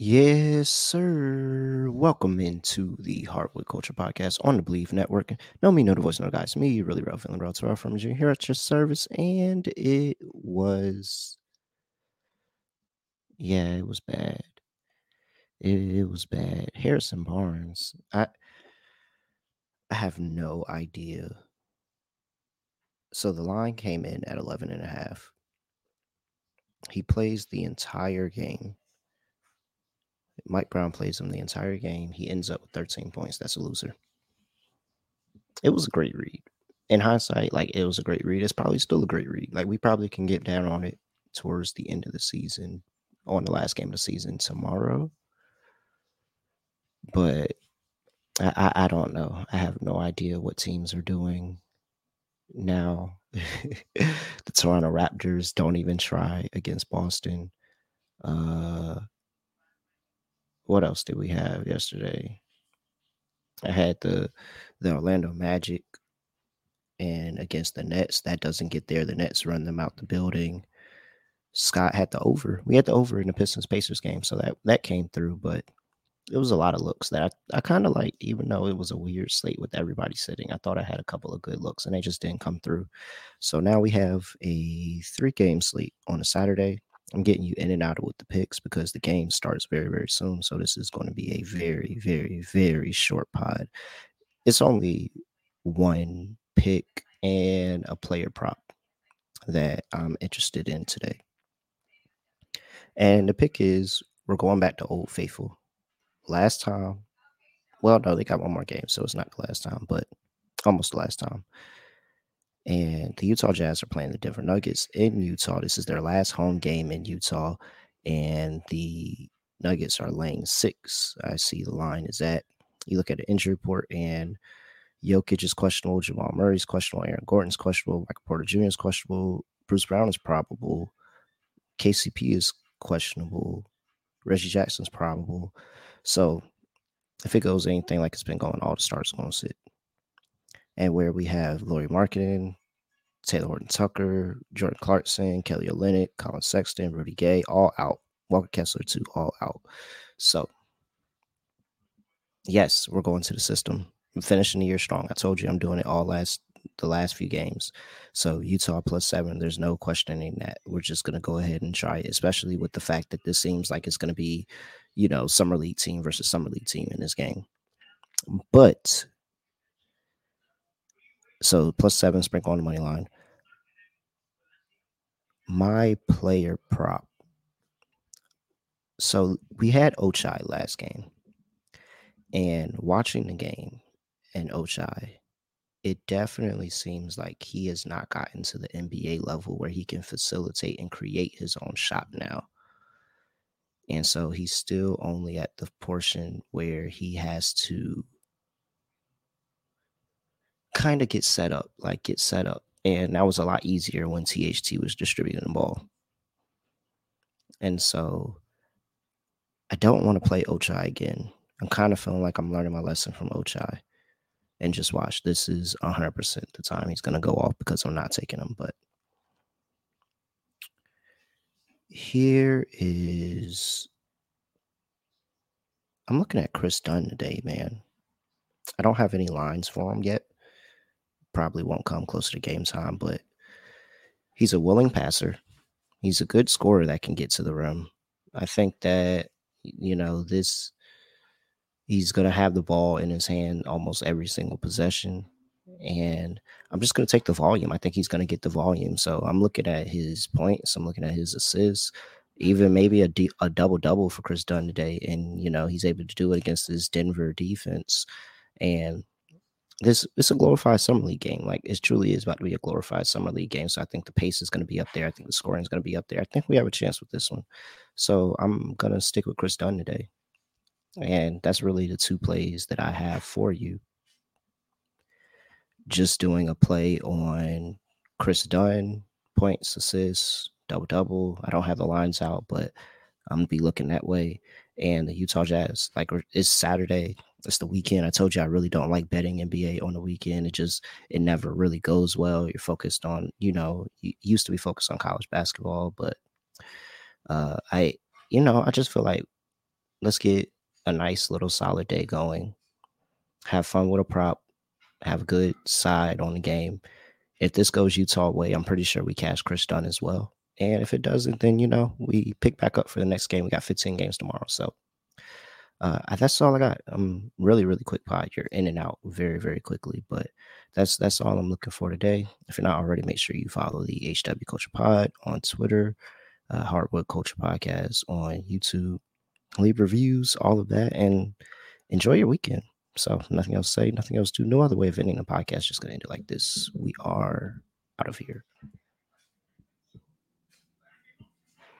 Yes, sir. Welcome into the Hardwood Culture Podcast on the Believe Network. No me, no the voice, no guys. Me, really real feeling real to from you here at your service. And it was yeah, it was bad. It, it was bad. Harrison Barnes. I I have no idea. So the line came in at 11 and a half. He plays the entire game. Mike Brown plays him the entire game. He ends up with 13 points. That's a loser. It was a great read. In hindsight, like it was a great read. It's probably still a great read. Like we probably can get down on it towards the end of the season, on the last game of the season tomorrow. But I, I, I don't know. I have no idea what teams are doing now. the Toronto Raptors don't even try against Boston. Uh, what else did we have yesterday? I had the the Orlando Magic and against the Nets. That doesn't get there. The Nets run them out the building. Scott had the over. We had the over in the Pistons Pacers game, so that that came through. But it was a lot of looks that I, I kind of liked, even though it was a weird slate with everybody sitting. I thought I had a couple of good looks, and they just didn't come through. So now we have a three game slate on a Saturday. I'm getting you in and out with the picks because the game starts very, very soon. So this is going to be a very, very, very short pod. It's only one pick and a player prop that I'm interested in today. And the pick is we're going back to Old Faithful. Last time, well, no, they got one more game, so it's not the last time, but almost the last time and the Utah Jazz are playing the Denver Nuggets in Utah. This is their last home game in Utah, and the Nuggets are laying six. I see the line is at. You look at the injury report, and Jokic is questionable, Jamal Murray is questionable, Aaron Gordon's questionable, Michael Porter Jr. is questionable, Bruce Brown is probable, KCP is questionable, Reggie Jackson's probable. So if it goes anything like it's been going, all the stars going to sit and where we have Lauri Markkanen, Talen Horton-Tucker, Jordan Clarkson, Kelly Olynyk, Collin Sexton, Rudy Gay, all out. Walker Kessler too, all out. So yes, we're going to the system. I'm finishing the year strong. I told you I'm doing it all last the last few games. So Utah plus seven, there's no questioning that. We're just gonna go ahead and try it, especially with the fact that this seems like it's gonna be, you know, summer league team versus summer league team in this game. But so plus seven sprinkle on the money line. My player prop. So we had Ochai last game. And watching the game and Ochai, it definitely seems like he has not gotten to the NBA level where he can facilitate and create his own shot now. And so he's still only at the portion where he has to kind of get set up, like get set up. And that was a lot easier when THT was distributing the ball. And so I don't want to play Ochai again. I'm kind of feeling like I'm learning my lesson from Ochai. And just watch. This is 100% the time he's going to go off because I'm not taking him. But here is. I'm looking at Kris Dunn today, man. I don't have any lines for him yet probably won't come closer to game time, but he's a willing passer. He's a good scorer that can get to the rim. I think that you know this he's going to have the ball in his hand almost every single possession and I'm just going to take the volume. I think he's going to get the volume. So I'm looking at his points, I'm looking at his assists, even maybe a, d- a double double for Kris Dunn today and you know, he's able to do it against this Denver defense and this it's a glorified summer league game. Like it truly is about to be a glorified summer league game. So I think the pace is going to be up there. I think the scoring is going to be up there. I think we have a chance with this one. So I'm gonna stick with Kris Dunn today. And that's really the two plays that I have for you. Just doing a play on Kris Dunn, points, assists, double double. I don't have the lines out, but I'm gonna be looking that way. And the Utah Jazz, like it's Saturday it's the weekend. I told you I really don't like betting NBA on the weekend. It just it never really goes well. You're focused on, you know, you used to be focused on college basketball, but uh I you know, I just feel like let's get a nice little solid day going. Have fun with a prop. Have a good side on the game. If this goes Utah way, I'm pretty sure we cash Kris Dunn as well. And if it doesn't, then you know we pick back up for the next game. We got 15 games tomorrow, so uh, that's all I got. I'm really, really quick pod. You're in and out very, very quickly, but that's that's all I'm looking for today. If you're not already, make sure you follow the HW Culture Pod on Twitter, uh, Hardwood Culture Podcast on YouTube. Leave reviews, all of that, and enjoy your weekend. So nothing else to say, nothing else to do. No other way of ending the podcast. Just gonna end it like this. We are out of here.